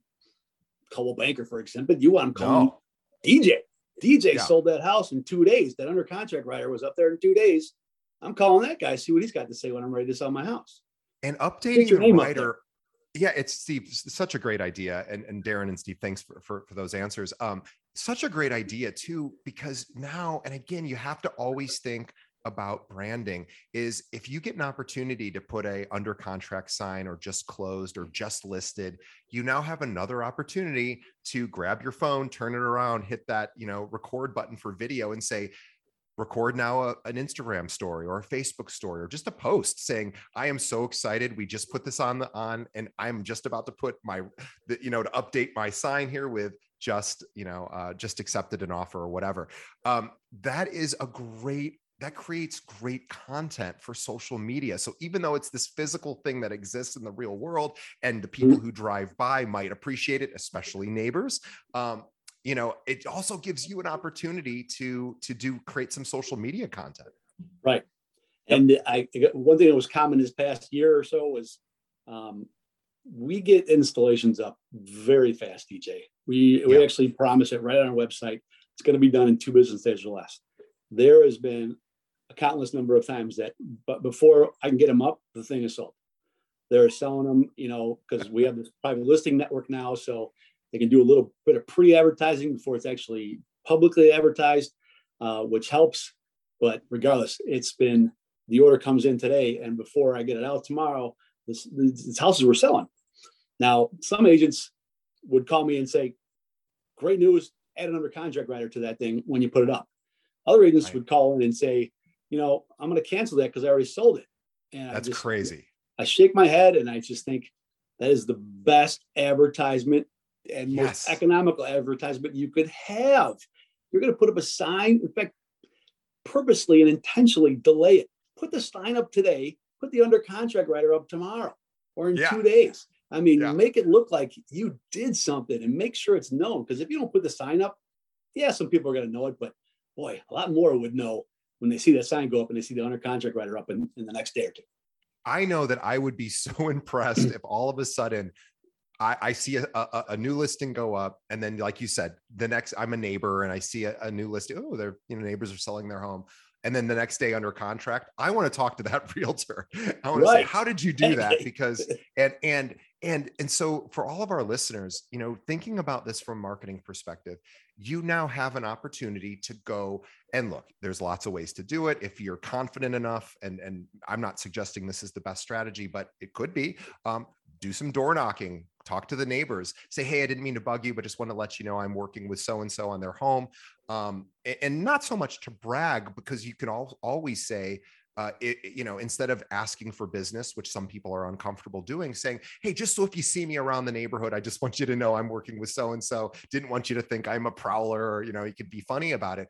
Coldwell Banker, for example. But you want them calling no. DJ. DJ yeah. sold that house in two days. That under contract rider was up there in two days. I'm calling that guy, see what he's got to say when I'm ready to sell my house and updating the rider yeah it's steve such a great idea and, and darren and steve thanks for, for, for those answers. Um, such a great idea too because now and again you have to always think about branding is if you get an opportunity to put a under contract sign or just closed or just listed you now have another opportunity to grab your phone turn it around hit that you know record button for video and say record now a, an Instagram story or a Facebook story or just a post saying, I am so excited. We just put this on the on and I'm just about to put my, the, you know, to update my sign here with just, you know, uh, just accepted an offer or whatever. Um, that is a great that creates great content for social media. So even though it's this physical thing that exists in the real world and the people mm-hmm. who drive by might appreciate it, especially neighbors, um, you know it also gives you an opportunity to to do create some social media content. Right. And i one thing that was common this past year or so was um, we get installations up very fast dj we yeah. we actually promise it right on our website. It's going to be done in two business days or less. There has been a countless number of times that but before i can get them up the thing is sold. They're selling them you know because we have this private listing network now so they can do a little bit of pre-advertising before it's actually publicly advertised, uh, which helps. But regardless, it's been the order comes in today, and before I get it out tomorrow, this, this houses were selling. Now, some agents would call me and say, "Great news! Add an under contract rider to that thing when you put it up." Other agents right. would call in and say, "You know, I'm going to cancel that because I already sold it." And that's I just, crazy. I shake my head and I just think that is the best advertisement and yes. most economical advertisement you could have. You're going to put up a sign, in fact, purposely and intentionally delay it. Put the sign up today, put the under contract rider up tomorrow or in yeah. two days. I mean, yeah. make it look like you did something and make sure it's known. Because if you don't put the sign up, yeah, some people are going to know it, but boy, a lot more would know when they see that sign go up and they see the under contract rider up in, in the next day or two. I know that I would be so impressed if all of a sudden I, I see a, a, a, new listing go up, and then, like you said, the next I'm a neighbor and I see a, a new listing. Oh, their you know neighbors are selling their home, and then the next day under contract, I want to talk to that realtor. I want right. to say, how did you do that? Because and and and and so for all of our listeners, you know, thinking about this from marketing perspective, you now have an opportunity to go and look. There's lots of ways to do it if you're confident enough, and and I'm not suggesting this is the best strategy, but it could be. Um, do some door knocking talk to the neighbors say hey i didn't mean to bug you but just want to let you know i'm working with so and so on their home um, and not so much to brag because you can al- always say uh, it, you know, instead of asking for business, which some people are uncomfortable doing, saying, Hey, just so if you see me around the neighborhood, I just want you to know I'm working with so and so. Didn't want you to think I'm a prowler or, you know, you could be funny about it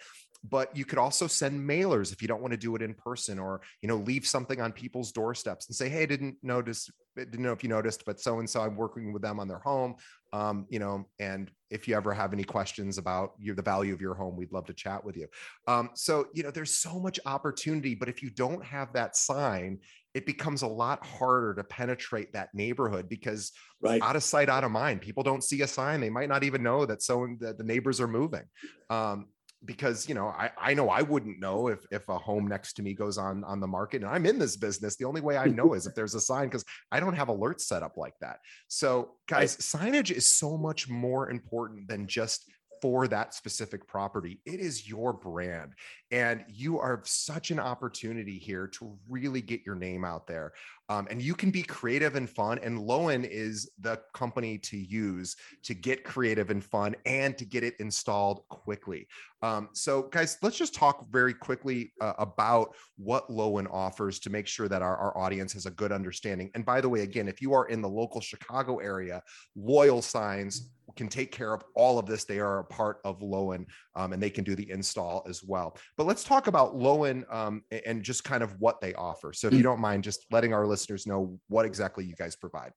but you could also send mailers if you don't want to do it in person or you know leave something on people's doorsteps and say hey didn't notice didn't know if you noticed but so and so i'm working with them on their home. Um, you know and if you ever have any questions about your, the value of your home we'd love to chat with you. Um, so you know there's so much opportunity but if you don't have that sign it becomes a lot harder to penetrate that neighborhood because right. out of sight out of mind people don't see a sign. They might not even know that so that the neighbors are moving. Um, because you know I, I know I wouldn't know if if a home next to me goes on on the market and I'm in this business. The only way I know is if there's a sign because I don't have alerts set up like that. So guys signage is so much more important than just for that specific property. It is your brand. And you are such an opportunity here to really get your name out there. Um, and you can be creative and fun. And Lowen is the company to use to get creative and fun and to get it installed quickly. Um, so, guys, let's just talk very quickly uh, about what Lowen offers to make sure that our, our audience has a good understanding. And by the way, again, if you are in the local Chicago area, Loyal Signs can take care of all of this. They are a part of Lowen um, and they can do the install as well. But let's talk about Lowen um, and just kind of what they offer. So if you mm. don't mind just letting our listeners know what exactly you guys provide.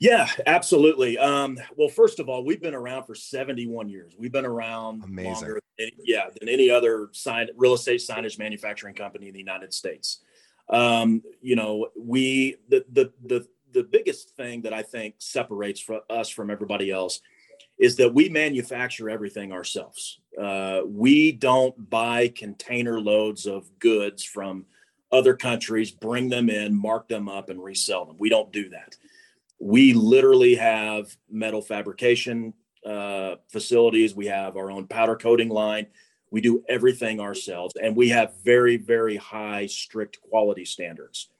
Yeah, absolutely. Um, well, first of all, we've been around for 71 years. We've been around Amazing. longer than, yeah, than any other sign real estate signage manufacturing company in the United States. Um, you know, we the the the the biggest thing that I think separates for us from everybody else is that we manufacture everything ourselves. Uh, we don't buy container loads of goods from other countries, bring them in, mark them up, and resell them. We don't do that. We literally have metal fabrication uh, facilities. We have our own powder coating line. We do everything ourselves, and we have very, very high, strict quality standards.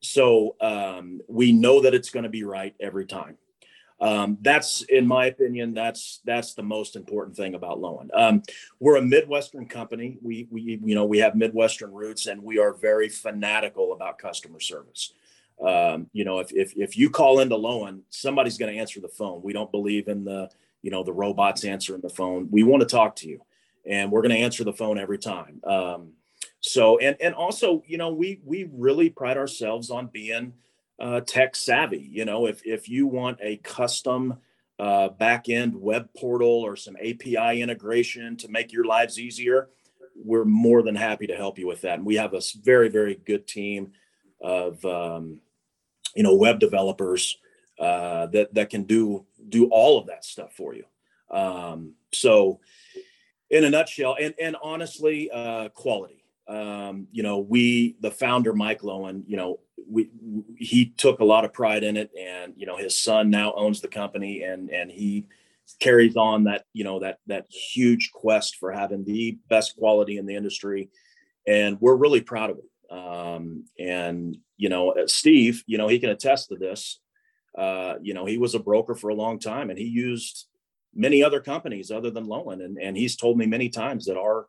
So um, we know that it's going to be right every time. Um, that's, in my opinion, that's that's the most important thing about Lowen. Um, we're a Midwestern company. We we you know we have Midwestern roots, and we are very fanatical about customer service. Um, you know, if, if if you call into Lowen, somebody's going to answer the phone. We don't believe in the you know the robots answering the phone. We want to talk to you, and we're going to answer the phone every time. Um, so and and also you know we we really pride ourselves on being uh, tech savvy you know if if you want a custom uh, back end web portal or some api integration to make your lives easier we're more than happy to help you with that. And we have a very very good team of um, you know web developers uh, that that can do do all of that stuff for you. Um, so in a nutshell and and honestly uh, quality um, you know, we, the founder, Mike Lowen, you know, we, he took a lot of pride in it and, you know, his son now owns the company and, and he carries on that, you know, that, that huge quest for having the best quality in the industry. And we're really proud of it. Um, and, you know, uh, Steve, you know, he can attest to this. Uh, you know, he was a broker for a long time and he used many other companies other than Lowen. And, and he's told me many times that our,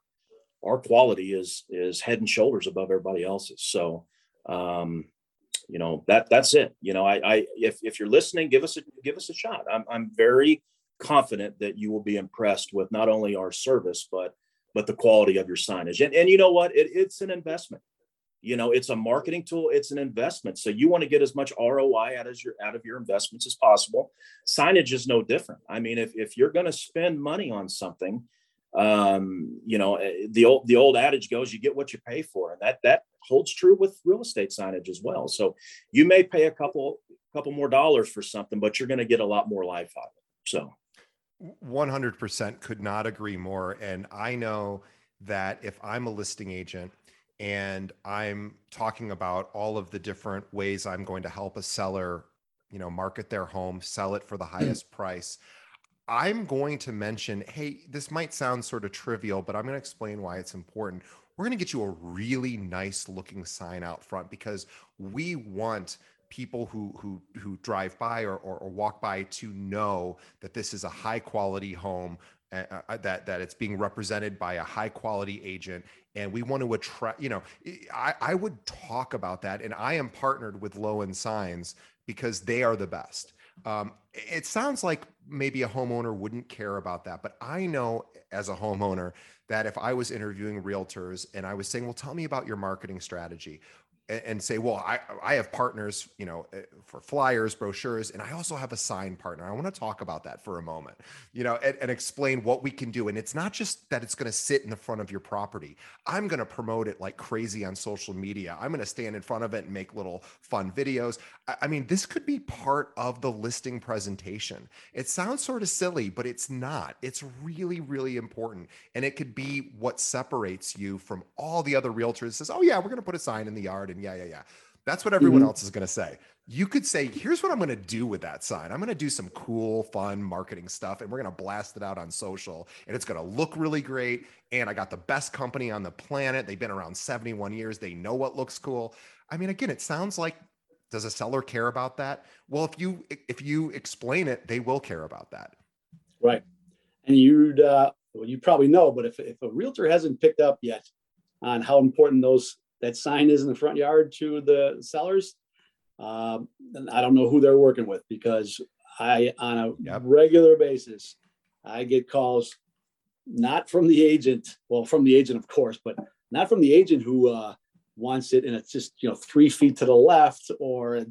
our quality is is head and shoulders above everybody else's. So, um, you know that that's it. You know, I, I if if you're listening, give us a give us a shot. I'm I'm very confident that you will be impressed with not only our service but but the quality of your signage. And and you know what? It, it's an investment. You know, it's a marketing tool. It's an investment. So you want to get as much ROI out of your out of your investments as possible. Signage is no different. I mean, if if you're going to spend money on something um, you know, eh, the old the old adage goes, you get what you pay for, and that that holds true with real estate signage as well. So you may pay a couple couple more dollars for something, but you're going to get a lot more life out of it. So 100% could not agree more. And I know that if I'm a listing agent and I'm talking about all of the different ways I'm going to help a seller, you know, market their home, sell it for the highest price. I'm going to mention, hey, this might sound sort of trivial, but I'm going to explain why it's important. We're going to get you a really nice looking sign out front because we want people who who who drive by or, or, or walk by to know that this is a high quality home uh, uh, that that it's being represented by a high quality agent and we want to attract you know I, I would talk about that and i am partnered with low Lowen signs because they are the best um, it sounds like maybe a homeowner wouldn't care about that, but I know as a homeowner that if I was interviewing realtors and I was saying, "Well, tell me about your marketing strategy," and say, well, I, I have partners, you know, eh, for flyers, brochures, and I also have a sign partner. I want to talk about that for a moment, you know, and, and explain what we can do. And it's not just that it's going to sit in the front of your property. I'm going to promote it like crazy on social media. I'm going to stand in front of it and make little fun videos. I, I mean, this could be part of the listing presentation. It sounds sort of silly, but it's not. It's really, really important. And it could be what separates you from all the other realtors says, oh yeah, we're going to put a sign in the yard and yeah, yeah, yeah. That's what everyone mm-hmm. else is going to say. You could say, here's what I'm going to do with that sign. I'm going to do some cool, fun marketing stuff and we're going to blast it out on social and it's going to look really great. And I got the best company on the planet. They've been around 71 years. They know what looks cool. I mean, again, it sounds like does a seller care about that? Well, if you if you explain it, they will care about that. Right. And you'd uh well, you probably know, but if if a realtor hasn't picked up yet on how important those that sign is in the front yard to the sellers, um, then I don't know who they're working with because I on a Yep. regular basis, I get calls not from the agent, well, from the agent, of course, but not from the agent who uh, wants it and it's just you know three feet to the left or a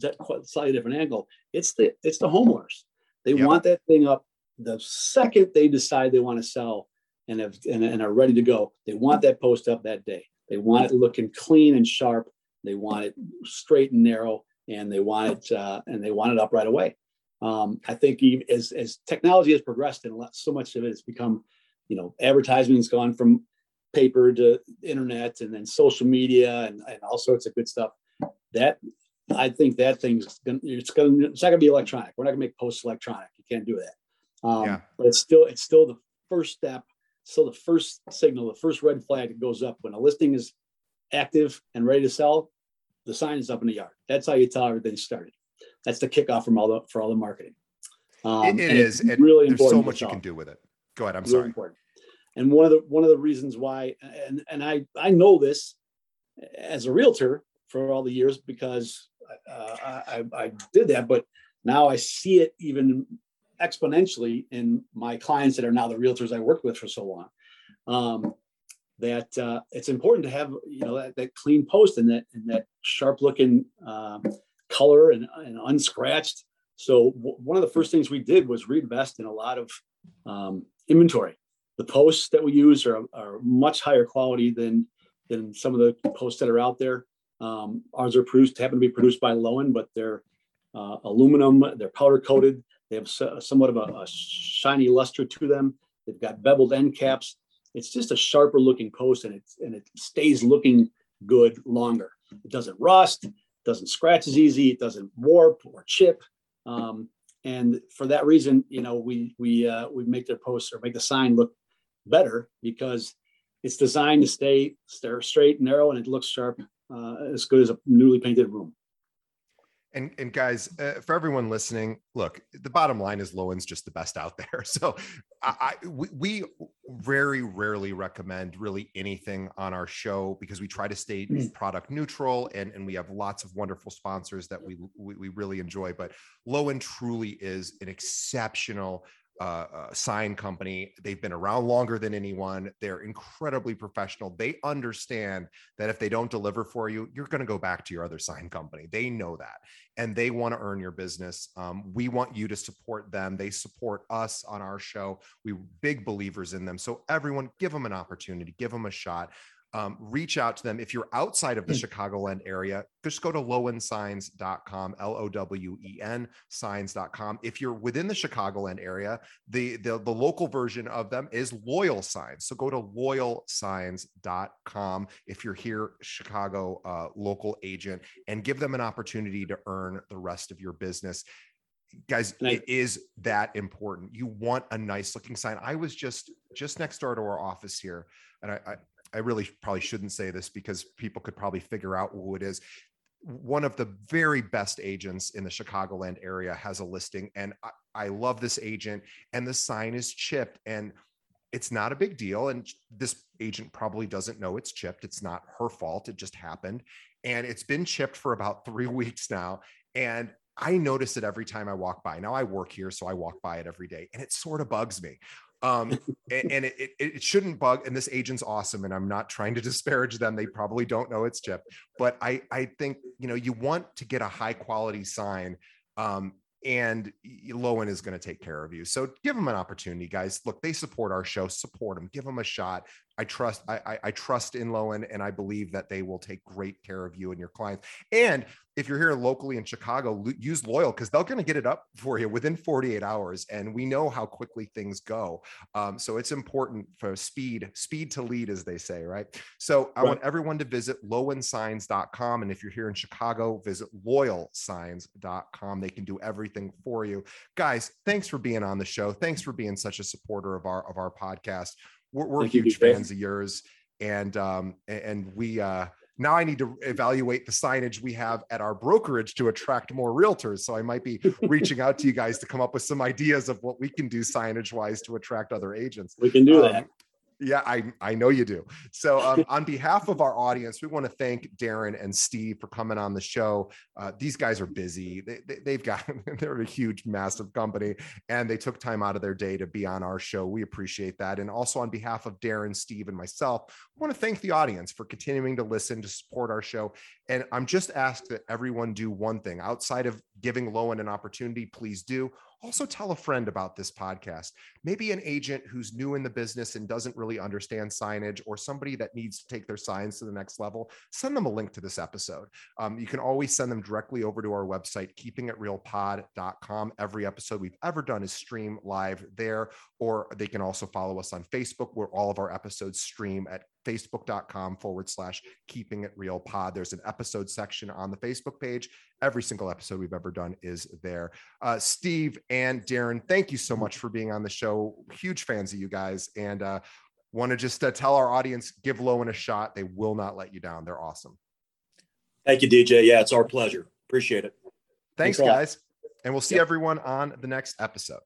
slightly different angle. It's the it's the homeowners. They Yep. want that thing up the second they decide they want to sell and have and, and are ready to go. They want that post up that day. They want it looking clean and sharp. They want it straight and narrow, and they want it uh, and they want it up right away. Um, I think even as as technology has progressed and a lot, so much of it has become, you know, advertising's gone from paper to internet and then social media and, and all sorts of good stuff. That I think that thing's gonna it's gonna it's not gonna be electronic. We're not gonna make posts electronic. You can't do that. Um, Yeah. But it's still it's still the first step, still the first signal, the first red flag that goes up when a listing is active and ready to sell. The sign is up in the yard. That's how you tell everything started. That's the kickoff from all the for all the marketing. Um, It- it is. And really there's so important. much you can do with it. Go ahead. I'm really sorry. important. And one of the one of the reasons why, and and I I know this as a realtor for all the years because uh, I I did that, but now I see it even exponentially in my clients that are now the realtors I worked with for so long. Um, that uh, it's important to have you know that, that clean post and that and that sharp looking um, color and, and unscratched. So w- one of the first things we did was reinvest in a lot of um, inventory. The posts that we use are, are much higher quality than than some of the posts that are out there. Um, ours are produced happen to be produced by Lowen, but they're uh, aluminum. They're powder coated. They have so- somewhat of a, a shiny luster to them. They've got beveled end caps. It's just a sharper looking post, and it and it stays looking good longer. It doesn't rust, doesn't scratch as easy, it doesn't warp or chip. Um, and for that reason, you know, we we uh, we make their posts or make the sign look better because it's designed to stay straight, narrow, and it looks sharp, uh, as good as a newly painted room. And and guys, uh, for everyone listening, look, the bottom line is Lowen's just the best out there. So I, I we, we very rarely recommend really anything on our show because we try to stay Mm. product neutral and and we have lots of wonderful sponsors that we we, we really enjoy. But Lowen truly is an exceptional uh, uh, sign company. They've been around longer than anyone. They're incredibly professional. They understand that if they don't deliver for you, you're going to go back to your other sign company. They know that and they want to earn your business. Um, we want you to support them. They support us on our show. We big believers in them. So everyone, give them an opportunity, give them a shot. Um, reach out to them. If you're outside of the Chicagoland area, just go to lowensigns.com, L O W E N signs.com. If you're within the Chicagoland area, the, the, the local version of them is Loyal Signs. So go to loyalsigns.com if you're here, Chicago uh, local agent, and give them an opportunity to earn the rest of your business. Guys, I- it is that important. You want a nice looking sign. I was just just next door to our office here, and I, I I really probably shouldn't say this because people could probably figure out who it is. One of the very best agents in the Chicagoland area has a listing, and I, I love this agent. And the sign is chipped, and it's not a big deal. And this agent probably doesn't know it's chipped. It's not her fault. It just happened, and it's been chipped for about three weeks now. And I notice it every time I walk by. Now I work here, so I walk by it every day, and it sort of bugs me um a- and, it, it it shouldn't bug and this agent's awesome and i'm not trying to disparage them they probably don't know it's chip but i i think you know you want to get a high quality sign um and Lowen is going to take care of you. So give them an opportunity, guys. Look, they support our show. Support them. Give them a shot. I trust. I, I, I trust in Lowen, and I believe that they will take great care of you and your clients. And if you're here locally in Chicago, use Loyal because they're going to get it up for you within 48 hours. And we know how quickly things go. Um, so it's important for speed, speed to lead, as they say, right? So I Right. want everyone to visit lowensigns.com. And if you're here in Chicago, visit loyalsigns.com. They can do everything for you. Guys, thanks for being on the show. Thanks for being such a supporter of our of our podcast. We're, we're huge fans of yours. And um, and we uh now I need to evaluate the signage we have at our brokerage to attract more realtors. So I might be reaching out to you guys to come up with some ideas of what we can do signage wise to attract other agents. We can do Um, that. Yeah, I, I know you do. So, um, on behalf of our audience, we want to thank Darren and Steve for coming on the show. Uh, these guys are busy. They, they, have got, they're a huge, massive company, and they took time out of their day to be on our show. We appreciate that. And also, on behalf of Darren, Steve, and myself, I want to thank the audience for continuing to listen, to support our show. And I'm just asked that everyone do one thing outside of giving Lowen an opportunity, please do also tell a friend about this podcast. Maybe an agent who's new in the business and doesn't really understand signage, or somebody that needs to take their signs to the next level. Send them a link to this episode. Um, you can always send them directly over to our website, keepingitrealpod.com. Every episode we've ever done is stream live there, or they can also follow us on Facebook, where all of our episodes stream at facebook.com forward slash keeping it real pod. There's an episode section on the Facebook page. Every single episode we've ever done is there. Uh, Steve and Darren, thank you so much for being on the show. Huge fans of you guys. And uh, want to just uh, tell our audience give Lowen a shot. They will not let you down. They're awesome. Thank you, DJ. Yeah, it's our pleasure. Appreciate it. Thanks, Thanks guys. And we'll see yep. everyone on the next episode.